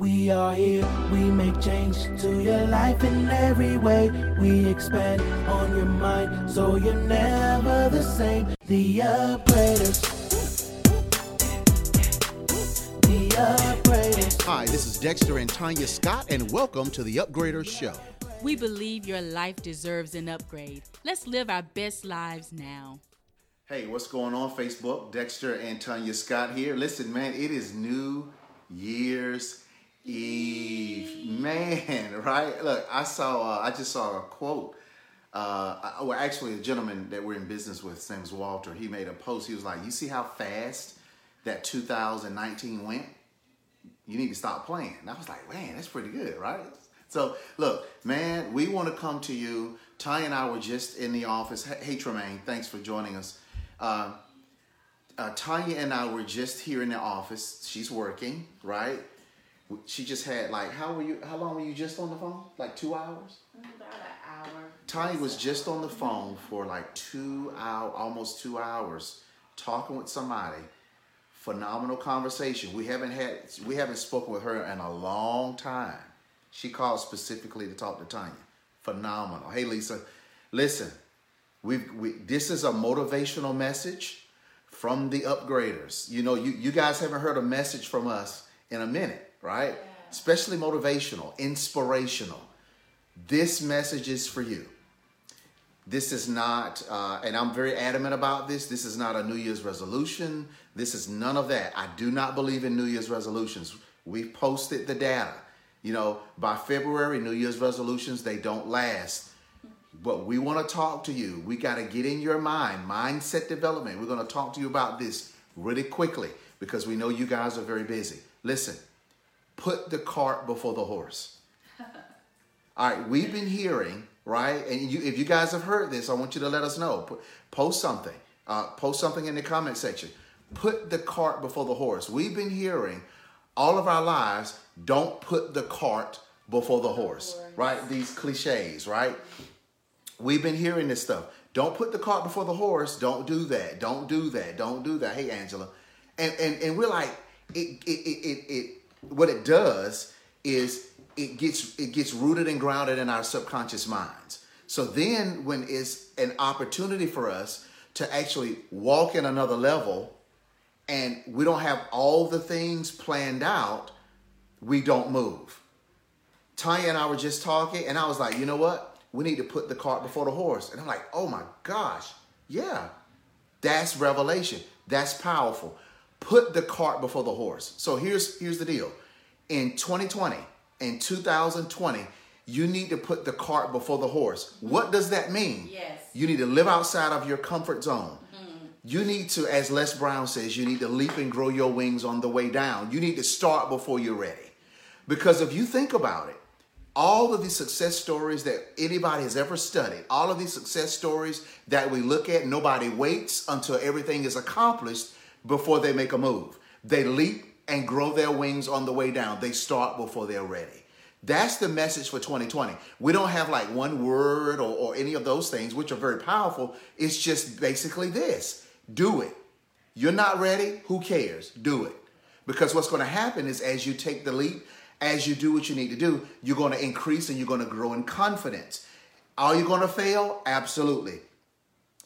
We are here, we make change to your life in every way. We expand on your mind so you're never the same. The upgraders. The upgraders. Hi, this is Dexter and Tanya Scott, and welcome to the Upgraders Show. We believe your life deserves an upgrade. Let's live our best lives now. Hey, what's going on, Facebook? Dexter and Tanya Scott here. Listen, man, it is New Year's Eve, man, right? Look, I saw, uh, I just saw a quote. Uh, well, actually, a gentleman that we're in business with, his name is Walter. He made a post. He was like, "You see how fast that 2019 went? You need to stop playing." And I was like, "Man, that's pretty good, right?" So, look, man, we want to come to you. Ty and I were just in the office. Hey, hey Tremaine, thanks for joining us. Uh, uh, Tanya and I were just here in the office. She's working, right? She just had like how were you how long were you just on the phone? Like two hours? About an hour. Tiny was just on the phone for like two hour almost two hours talking with somebody. Phenomenal conversation. We haven't had we haven't spoken with her in a long time. She called specifically to talk to tanya. Phenomenal. Hey lisa listen we we this is a motivational message from the upgraders. You know you, you guys haven't heard a message from us in a minute right? Yeah. Especially motivational, inspirational. This message is for you. This is not, uh, and I'm very adamant about this. This is not a New Year's resolution. This is none of that. I do not believe in New Year's resolutions. We've posted the data. You know, by February, New Year's resolutions, they don't last. But we want to talk to you. We got to get in your mind, mindset development. We're going to talk to you about this really quickly because we know you guys are very busy. Listen, put the cart before the horse. All right, we've been hearing, right? And you, if you guys have heard this, I want you to let us know. Post something. Uh, post something in the comment section. Put the cart before the horse. We've been hearing all of our lives, don't put the cart before the horse, right? These cliches, right? We've been hearing this stuff. Don't put the cart before the horse. Don't do that. Don't do that. Don't do that. Hey, Angela. And and, and we're like, it, it, it, it, it what it does is it gets it gets rooted and grounded in our subconscious minds. So then when it's an opportunity for us to actually walk in another level and we don't have all the things planned out, we don't move. Tanya and I were just talking, and I was like, you know what? We need to put the cart before the horse. And I'm like, oh my gosh, yeah, that's revelation. That's powerful put the cart before the horse. So here's here's the deal. In 2020, in 2020, you need to put the cart before the horse. What does that mean? Yes. You need to live outside of your comfort zone. Mm-hmm. You need to, as Les Brown says, you need to leap and grow your wings on the way down. You need to start before you're ready. Because if you think about it, all of these success stories that anybody has ever studied, all of these success stories that we look at, nobody waits until everything is accomplished before they make a move. They leap and grow their wings on the way down. They start before they're ready. That's the message for 2020. We don't have like one word or, or any of those things, which are very powerful. It's just basically this do it. You're not ready? Who cares? Do it. Because what's going to happen is as you take the leap, as you do what you need to do, you're going to increase and you're going to grow in confidence. Are you going to fail? Absolutely.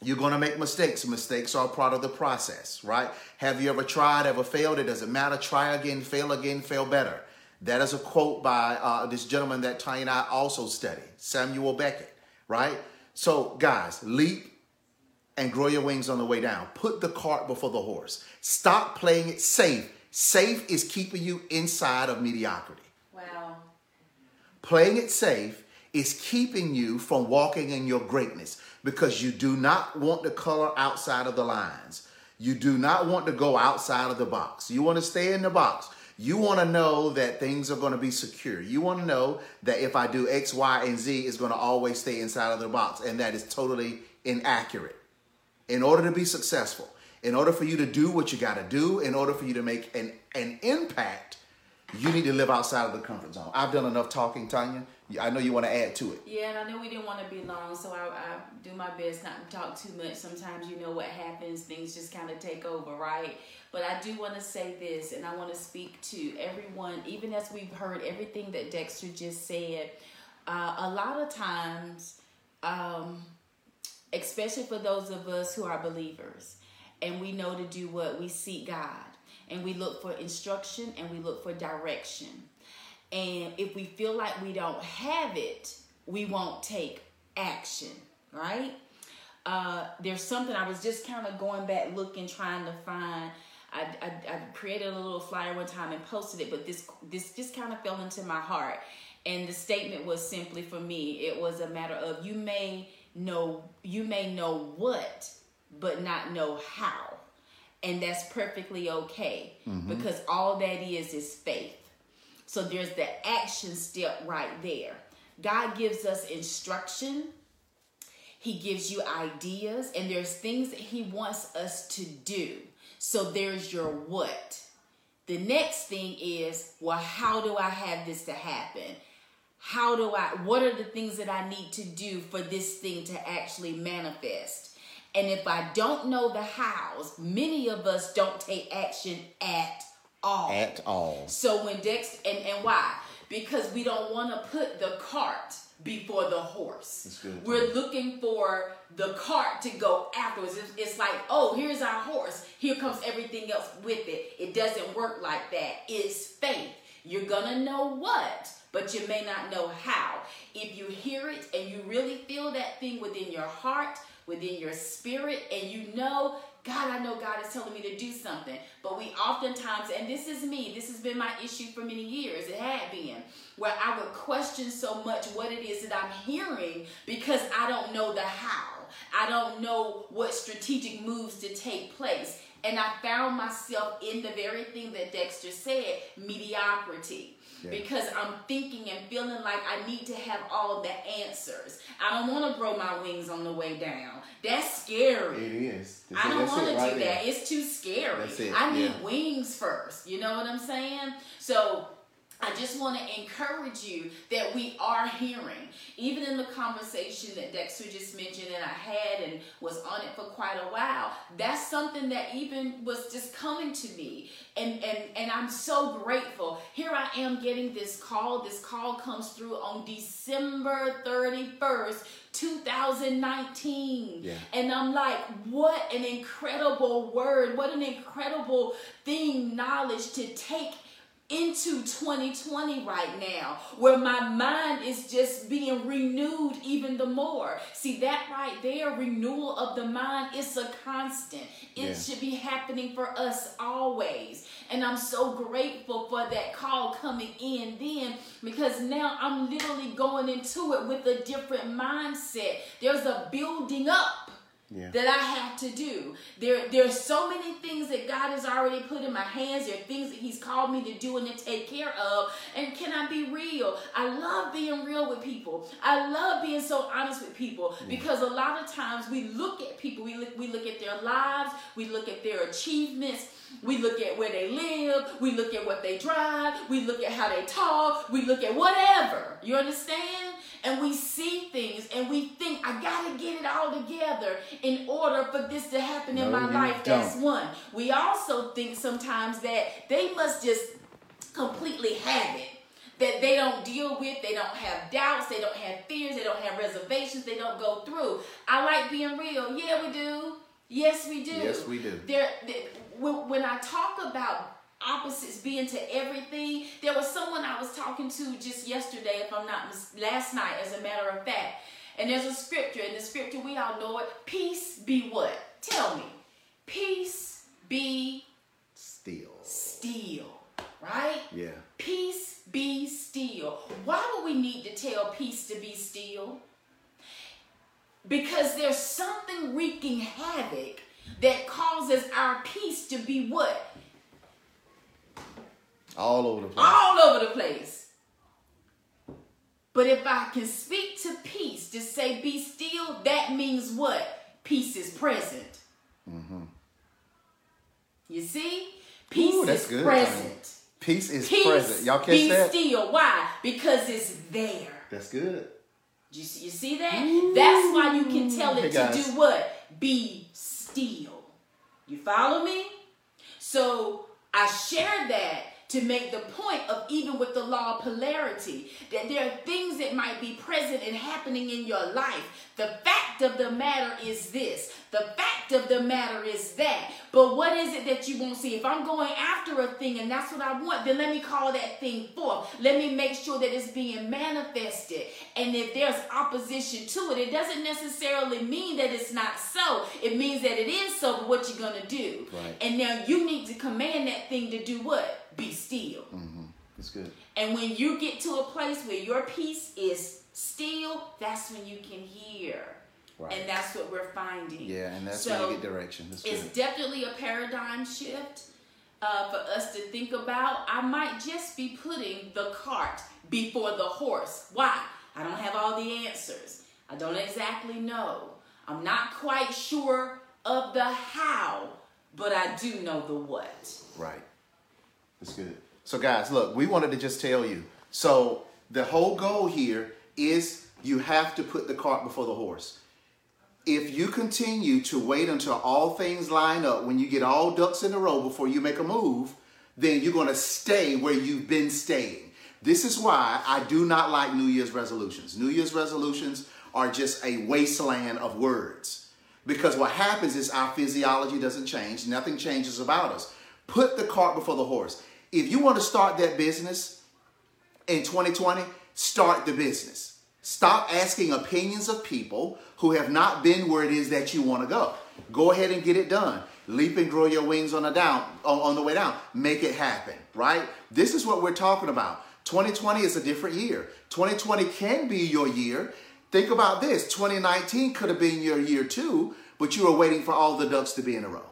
You're going to make mistakes. Mistakes are part of the process, right? Have you ever tried, ever failed? It doesn't matter. Try again, fail again, fail better. That is a quote by uh, this gentleman that Tanya and I also study, Samuel Beckett, right? So, guys, leap and grow your wings on the way down. Put the cart before the horse. Stop playing it safe. Safe is keeping you inside of mediocrity. Wow. Playing it safe is keeping you from walking in your greatness because you do not want to color outside of the lines. You do not want to go outside of the box. You want to stay in the box. You want to know that things are going to be secure. You want to know that if I do X, Y, and Z, it's going to always stay inside of the box. And that is totally inaccurate. In order to be successful, in order for you to do what you got to do, in order for you to make an, an impact, you need to live outside of the comfort zone. I've done enough talking, Tanya. I know you want to add to it. Yeah, and I know we didn't want to be long, so I, I do my best not to talk too much. Sometimes you know what happens, things just kind of take over, right? But I do want to say this, and I want to speak to everyone, even as we've heard everything that Dexter just said. Uh, a lot of times, um, especially for those of us who are believers, and we know to do what we seek God, and we look for instruction and we look for direction. And if we feel like we don't have it, we won't take action, right? Uh, there's something I was just kind of going back looking, trying to find. I, I, I created a little flyer one time and posted it, but this this just kind of fell into my heart. And the statement was simply for me, it was a matter of you may know you may know what, but not know how. And that's perfectly okay mm-hmm. because all that is is faith. So there's the action step right there. God gives us instruction. He gives you ideas and there's things that he wants us to do. So there's your what. The next thing is, well, how do I have this to happen? How do I, what are the things that I need to do for this thing to actually manifest? And if I don't know the hows, many of us don't take action at all. At all. So when Dex, and, and why? Because we don't want to put the cart before the horse. We're looking for the cart to go afterwards. It's, like, oh, here's our horse. Here comes everything else with it. It doesn't work like that. It's faith. You're to know what but you may not know how. If you hear it and you really feel that thing within your heart, within your spirit, and you know, God, I know God is telling me to do something. But we oftentimes, and this is me, this has been my issue for many years, it had been, where I would question so much what it is that I'm hearing because I don't know the how. I don't know what strategic moves to take place. And I found myself in the very thing that Dexter said mediocrity yeah. because I'm thinking and feeling like I need to have all the answers. I don't want to grow my wings on the way down. That's scary. It is. I don't want to right do there. that. It's too scary. I need yeah. wings first. You know what I'm saying? So I just want to encourage you that we are hearing. Even in the conversation that Dexter just mentioned and I had and was on it for quite a while, that's something that even was just coming to me. And and and I'm so grateful. Here I am getting this call. This call comes through on December 31st, 2019. Yeah. And I'm like, what an incredible word. What an incredible thing, knowledge to take into 2020 right now where my mind is just being renewed even the more. See that right there, renewal of the mind, it's a constant. It yeah. should be happening for us always. And I'm so grateful for that call coming in then because now I'm literally going into it with a different mindset. There's a building up yeah. that I have to do. There, there are so many things that God has already put in my hands. There are things that He's called me to do and to take care of. And can I be real? I love being real with people. I love being so honest with people yeah. because a lot of times we look at people, we look, we look at their lives, we look at their achievements, we look at where they live, we look at what they drive, we look at how they talk, we look at whatever. You understand? And we see things and we think I gotta get it all together in order for this to happen no, in my life. Don't. That's one. We also think sometimes that they must just completely have it. That they don't deal with, they don't have doubts, they don't have fears, they don't have reservations, they don't go through. I like being real. Yeah, we do. Yes, we do. Yes, we do. There, when I talk about opposites being to everything. There was someone I was talking to just yesterday, if I'm not mis- last night, as a matter of fact. And there's a scripture, and the scripture we all know it. Peace be what? Tell me. Peace be still. Still. Right? Yeah. Peace be still. Why would we need to tell peace to be still? Because there's something wreaking havoc that causes our peace to be what? All over the place. All over the place. But if I can speak to peace, just say be still, that means what? Peace is present. Mm-hmm. You see? Peace Ooh, is good, present. Peace is Peace, present. Y'all catch be that? still. Why? Because it's there. That's good. You see, you see that? That's why you can tell it Hey, to do what? Be still. You follow me? So I shared that to make the point of even with the law of polarity, that there are things that might be present and happening in your life. The fact of the matter is this. The fact of the matter is that. But what is it that you won't see? If I'm going after a thing and that's what I want, then let me call that thing forth. Let me make sure that it's being manifested. And if there's opposition to it, it doesn't necessarily mean that it's not so. It means that it is so, but what you're going to do. Right. And now you need to command that thing to do what? Be still. That's good. And when you get to a place where your peace is still, that's when you can hear. Right. And that's what we're finding. Yeah, and that's so when you get direction. That's It's good. definitely a paradigm shift uh, for us to think about. I might just be putting the cart before the horse. Why? I don't have all the answers. I don't exactly know. I'm not quite sure of the how, but I do know the what. Right. That's good. So, guys, look, we wanted to just tell you. So, the whole goal here is you have to put the cart before the horse. If you continue to wait until all things line up, when you get all ducks in a row before you make a move, then you're going to stay where you've been staying. This is why I do not like New Year's resolutions. New Year's resolutions are just a wasteland of words. Because what happens is our physiology doesn't change, nothing changes about us. Put the cart before the horse. If you want to start that business in 2020, start the business. Stop asking opinions of people who have not been where it is that you want to go. Go ahead and get it done. Leap and grow your wings on the down on, the way down. Make it happen, right? This is what we're talking about. 2020 is a different year. 2020 can be your year. Think about this. 2019 could have been your year too, but you were waiting for all the ducks to be in a row.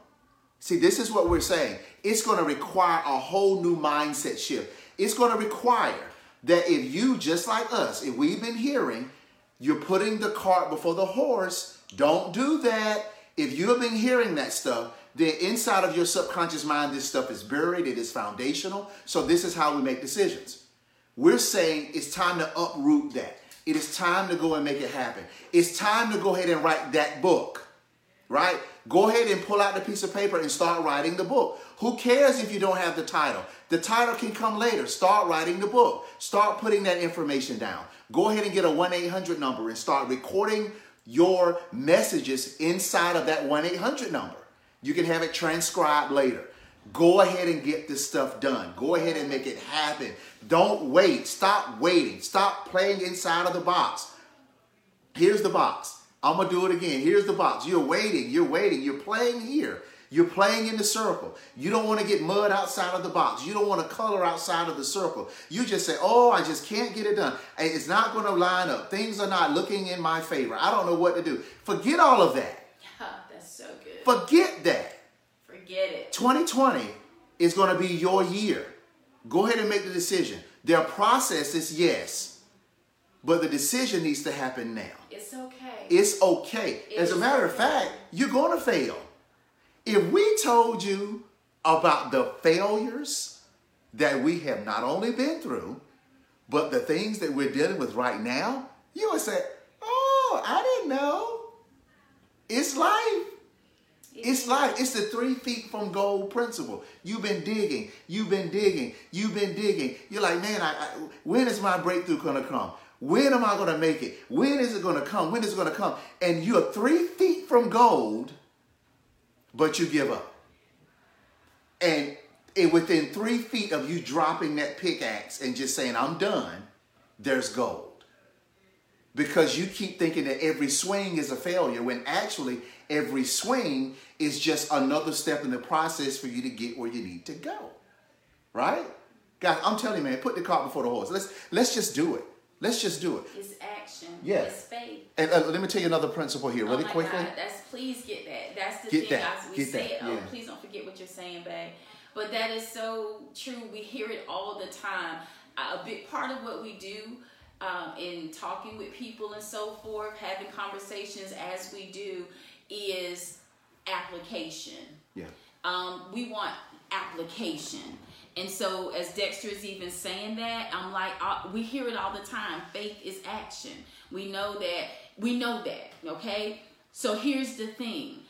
See, this is what we're saying. It's going to require a whole new mindset shift. It's going to require that if you, just like us, if we've been hearing, you're putting the cart before the horse, don't do that. If you have been hearing that stuff, then inside of your subconscious mind, this stuff is buried, it is foundational. So, this is how we make decisions. We're saying it's time to uproot that. It is time to go and make it happen. It's time to go ahead and write that book right? Go ahead and pull out the piece of paper and start writing the book. Who cares if you don't have the title? The title can come later. Start writing the book. Start putting that information down. Go ahead and get a 1 800 number and start recording your messages inside of that 1 800 number. You can have it transcribed later. Go ahead and get this stuff done. Go ahead and make it happen. Don't wait. Stop waiting. Stop playing inside of the box. Here's the box. I'm gonna do it again. Here's the box. You're waiting, you're waiting, you're playing here. You're playing in the circle. You don't want to get mud outside of the box. You don't want to color outside of the circle. You just say, Oh, I just can't get it done. It's not going to line up. Things are not looking in my favor. I don't know what to do. Forget all of that. Yeah, That's so good. Forget that. Forget it. 2020 is going to be your year. Go ahead and make the decision. There are processes, yes, but the decision needs to happen now. It's okay. It's okay. As a matter of fact, you're going to fail. If we told you about the failures that we have not only been through, but the things that we're dealing with right now, you would say, Oh, I didn't know. It's life. It's life. It's the three feet from gold principle. You've been digging. You've been digging. You've been digging. You're like, man, I, I, when is my breakthrough going to come? When am I going to make it? When is it going to come? When is it going to come? And you're three feet from gold, but you give up. And it, within three feet of you dropping that pickaxe and just saying, I'm done, there's gold because you keep thinking that every swing is a failure when actually every swing is just another step in the process for you to get where you need to go. Right? Guys, I'm telling you, man, put the cart before the horse. Let's let's just do it. Let's just do it. It's action. Yeah. It's faith. And uh, let me tell you another principle here, really oh my quickly. God, that's please get that. That's the Get thing. that, I, we get say that. Oh, yeah. please don't forget what you're saying, babe. But that is so true. We hear it all the time. A big part of what we do um, in talking with people and so forth, having conversations as we do, is application. Yeah. Um, we want application. And so, as Dexter is even saying that, I'm like, uh, we hear it all the time. Faith is action. We know that. We know that. Okay. So here's the thing.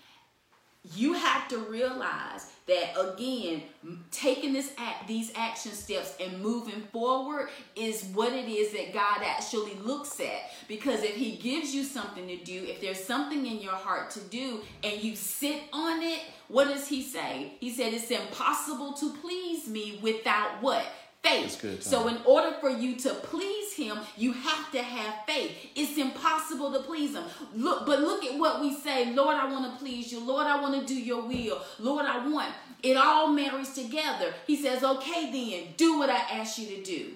You have to realize that again, taking this act, these action steps and moving forward is what it is that God actually looks at. Because if He gives you something to do, if there's something in your heart to do, and you sit on it, what does He say? He said it's impossible to please me without what? Faith. Good, so in order for you to please him, you have to have faith. It's impossible to please him. Look, but look at what we say, Lord, I want to please you. Lord, I want to do your will. Lord, I want. It all marries together. He says, "Okay then, do what I ask you to do."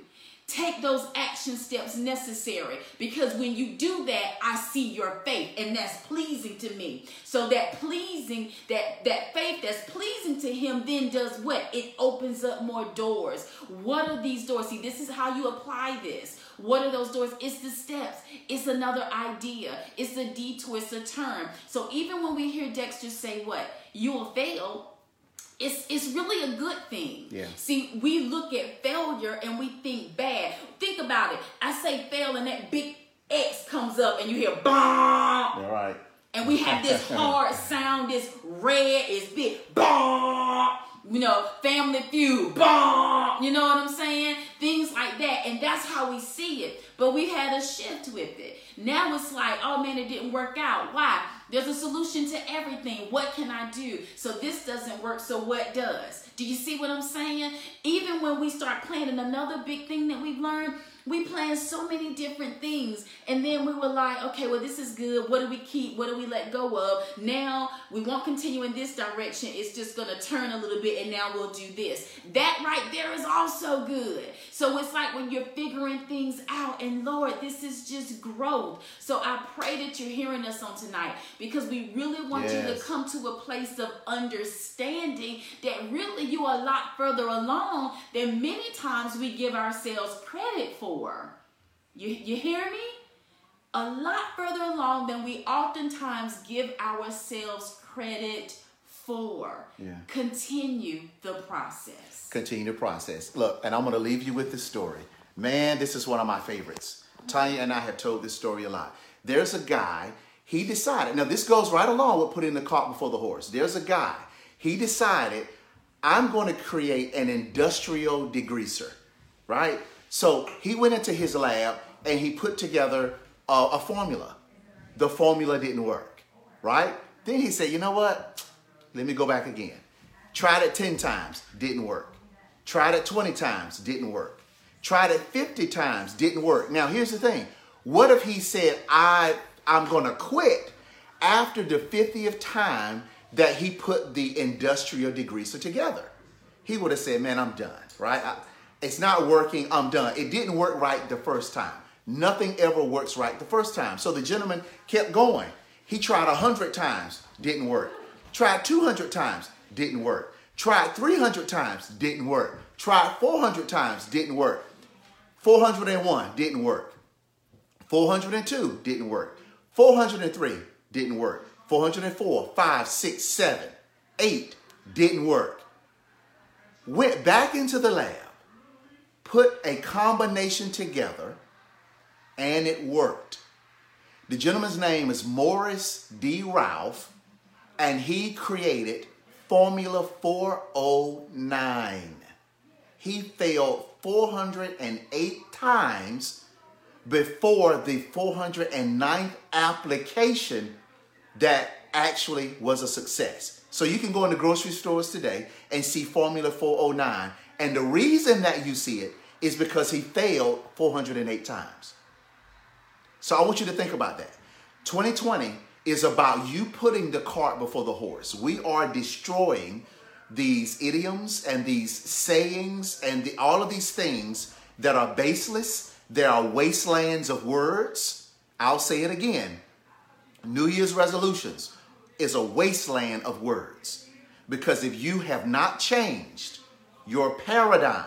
Take those action steps necessary because when you do that, I see your faith and that's pleasing to me. So that pleasing, that that faith that's pleasing to him then does what? It opens up more doors. What are these doors? See, this is how you apply this. What are those doors? It's the steps. It's another idea. It's a detour. It's a turn. So even when we hear Dexter say what? You will fail it's it's really a good thing. Yeah. See, we look at failure and we think bad. Think about it. I say fail and that big X comes up and you hear bomb. All right. And we have this hard sound, this red is big bomb. You know, family feud, bomb. You know what I'm saying? Things like that. And that's how we see it. But we had a shift with it. Now it's like, oh man, it didn't work out. Why? There's a solution to everything. What can I do? So this doesn't work, so what does? Do you see what I'm saying? Even when we start planning, another big thing that we've learned we plan so many different things and then we were like okay well this is good what do we keep what do we let go of now we won't continue in this direction it's just going to turn a little bit and now we'll do this that right there is also good so it's like when you're figuring things out and lord this is just growth so i pray that you're hearing us on tonight because we really want yes. you to come to a place of understanding that really you are a lot further along than many times we give ourselves credit for. You, you hear me? A lot further along than we oftentimes give ourselves credit for. Yeah. Continue the process. Continue the process. Look, and I'm going to leave you with this story. Man, this is one of my favorites. Tanya and I have told this story a lot. There's a guy, he decided, now this goes right along with putting the cart before the horse. There's a guy, he decided, I'm going to create an industrial degreaser, right? So he went into his lab and he put together a, a formula. The formula didn't work, right? Then he said, you know what? Let me go back again. Tried it 10 times, didn't work. Tried it 20 times, didn't work. Tried it 50 times, didn't work. Now, here's the thing. What if he said, I, I'm going to quit after the 50th time that he put the industrial degreaser together? He would have said, man, I'm done, right? I, it's not working, I'm done. It didn't work right the first time. Nothing ever works right the first time. So the gentleman kept going. He tried 100 times, didn't work. Tried 200 times, didn't work. Tried 300 times, didn't work. Tried 400 times, didn't work. 401 didn't work. 402 didn't work. 403 didn't work. 404, 5, 6, 7, 8 didn't work. Went back into the lab put a combination together and it worked. The gentleman's name is Morris D. Rouff, and he created Formula 409. He failed 408 times before the 409th application that actually was a success. So you can go in the grocery stores today and see Formula 409. And the reason that you see it is because he failed 408 times. So I want you to think about that. 2020 is about you putting the cart before the horse. We are destroying these idioms and these sayings and the, all of these things that are baseless. There are wastelands of words. I'll say it again. New Year's resolutions is a wasteland of words. Because if you have not changed your paradigm,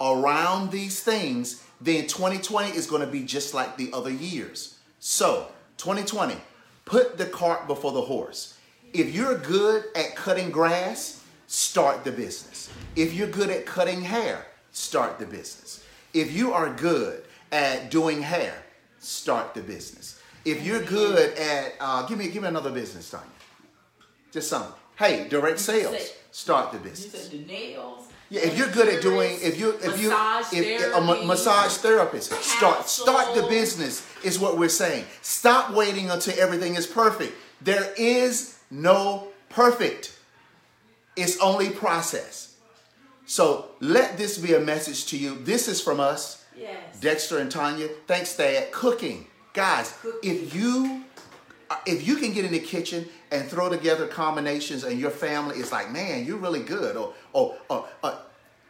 around these things, then 2020 is going to be just like the other years. So, 2020, put the cart before the horse. If you're good at cutting grass, start the business. If you're good at cutting hair, start the business. If you are good at doing hair, start the business. If you're good at, uh, give me give me another business, Tanya. Just something. Hey, direct sales, start the You business. said the nails. Yeah, if you're good at doing, if you, if you, Massage if, a ma- massage therapist, start, start the business is what we're saying. Stop waiting until everything is perfect. There is no perfect. It's only process. So let this be a message to you. This is from us, Yes. Dexter and Tanya. Thanks, Dad. Cooking, guys. If you uh, if you can get in the kitchen and throw together combinations and your family is like, man, you're really good, or or, or, or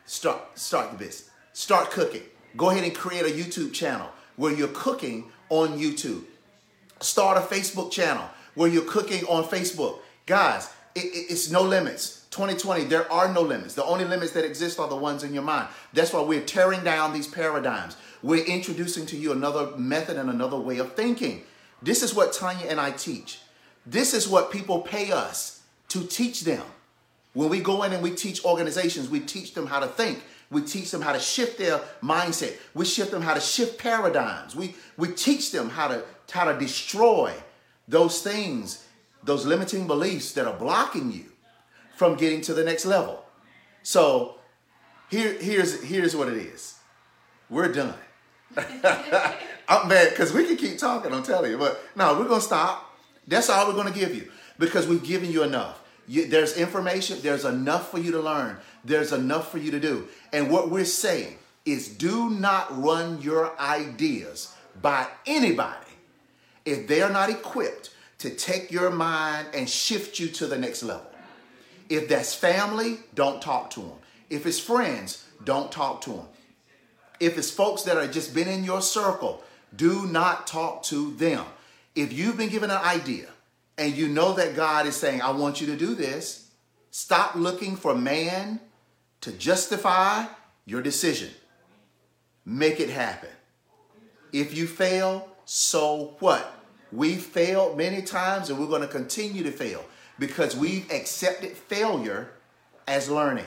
start start the business, start cooking. Go ahead and create a YouTube channel where you're cooking on YouTube. Start a Facebook channel where you're cooking on Facebook, guys. It, it- it's no limits. 2020, there are no limits. The only limits that exist are the ones in your mind. That's why we're tearing down these paradigms. We're introducing to you another method and another way of thinking. This is what Tanya and I teach. This is what people pay us to teach them. When we go in and we teach organizations, we teach them how to think. We teach them how to shift their mindset. We shift them how to shift paradigms. We, we teach them how to, how to destroy those things, those limiting beliefs that are blocking you from getting to the next level. So here, here's, here's what it is. We're done. I'm mad because we can keep talking, I'm telling you. But no, we're to stop. That's all we're to give you because we've given you enough. You, there's information, there's enough for you to learn, there's enough for you to do. And what we're saying is do not run your ideas by anybody if they are not equipped to take your mind and shift you to the next level. If that's family, don't talk to them. If it's friends, don't talk to them. If it's folks that are just been in your circle, do not talk to them. If you've been given an idea and you know that God is saying, I want you to do this, stop looking for man to justify your decision. Make it happen. If you fail, so what? We failed many times and we're going to continue to fail because we've accepted failure as learning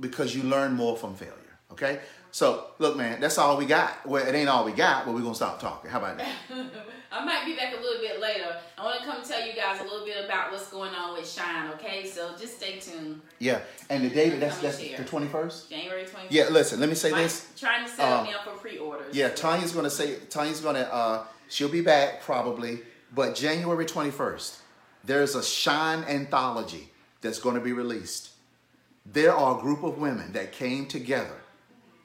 because you learn more from failure. Okay? So, look, man, that's all we got. Well, it ain't all we got, but we're going to stop talking. How about that? I might be back a little bit later. I want to come tell you guys a little bit about what's going on with Shine, okay? So just stay tuned. Yeah. And the David, that's, that's the 21st? January 21st. Yeah, listen, let me say Mike, this. Trying to set Um, me up for pre-orders. Yeah, Tanya's gonna say Tanya's gonna uh she'll be back probably, but January 21st, there's a Shine anthology that's gonna be released. There are a group of women that came together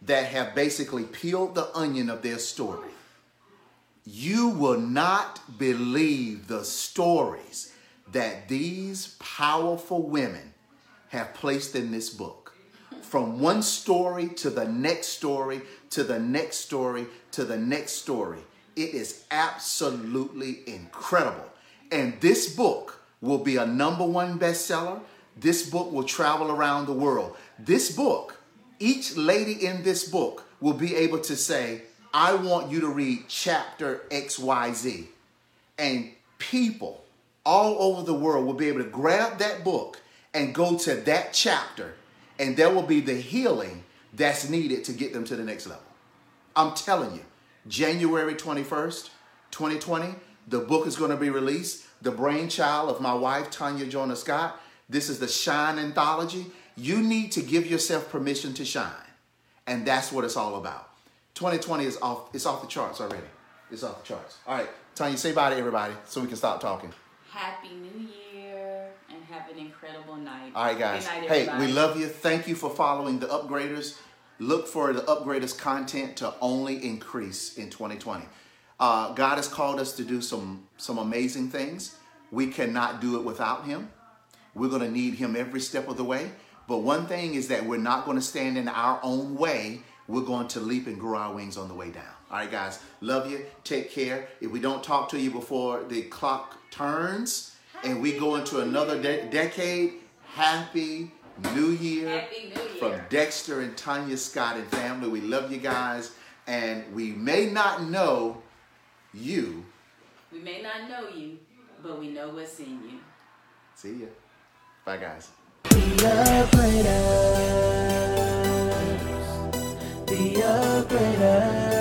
that have basically peeled the onion of their story. You will not believe the stories that these powerful women have placed in this book. From one story to the next story, to the next story, to the next story. It is absolutely incredible. And this book will be a number one bestseller. This book will travel around the world. This book, each lady in this book will be able to say, I want you to read chapter XYZ. And people all over the world will be able to grab that book and go to that chapter, and there will be the healing that's needed to get them to the next level. I'm telling you, January 21st, 2020, the book is going to be released. The brainchild of my wife, Tanya Jonah Scott. This is the Shine Anthology. You need to give yourself permission to shine. And that's what it's all about. 2020 is off, it's off the charts already. It's off the charts. All right, Tanya, say bye to everybody so we can stop talking. Happy New Year and have an incredible night. All right, guys. Night, hey, we love you. Thank you for following the Upgraders. Look for the Upgraders content to only increase in 2020. Uh, God has called us to do some some amazing things. We cannot do it without Him. We're going to need Him every step of the way. But one thing is that we're not going to stand in our own way. We're going to leap and grow our wings on the way down. All right, guys. Love you. Take care. If we don't talk to you before the clock turns and we go into another de- decade, happy New Year Happy New Year. from Dexter and Tanya Scott and family. We love you guys. And we may not know you. We may not know you, but we know what's in you. See ya. Bye, guys. The upgraders. The upgraders.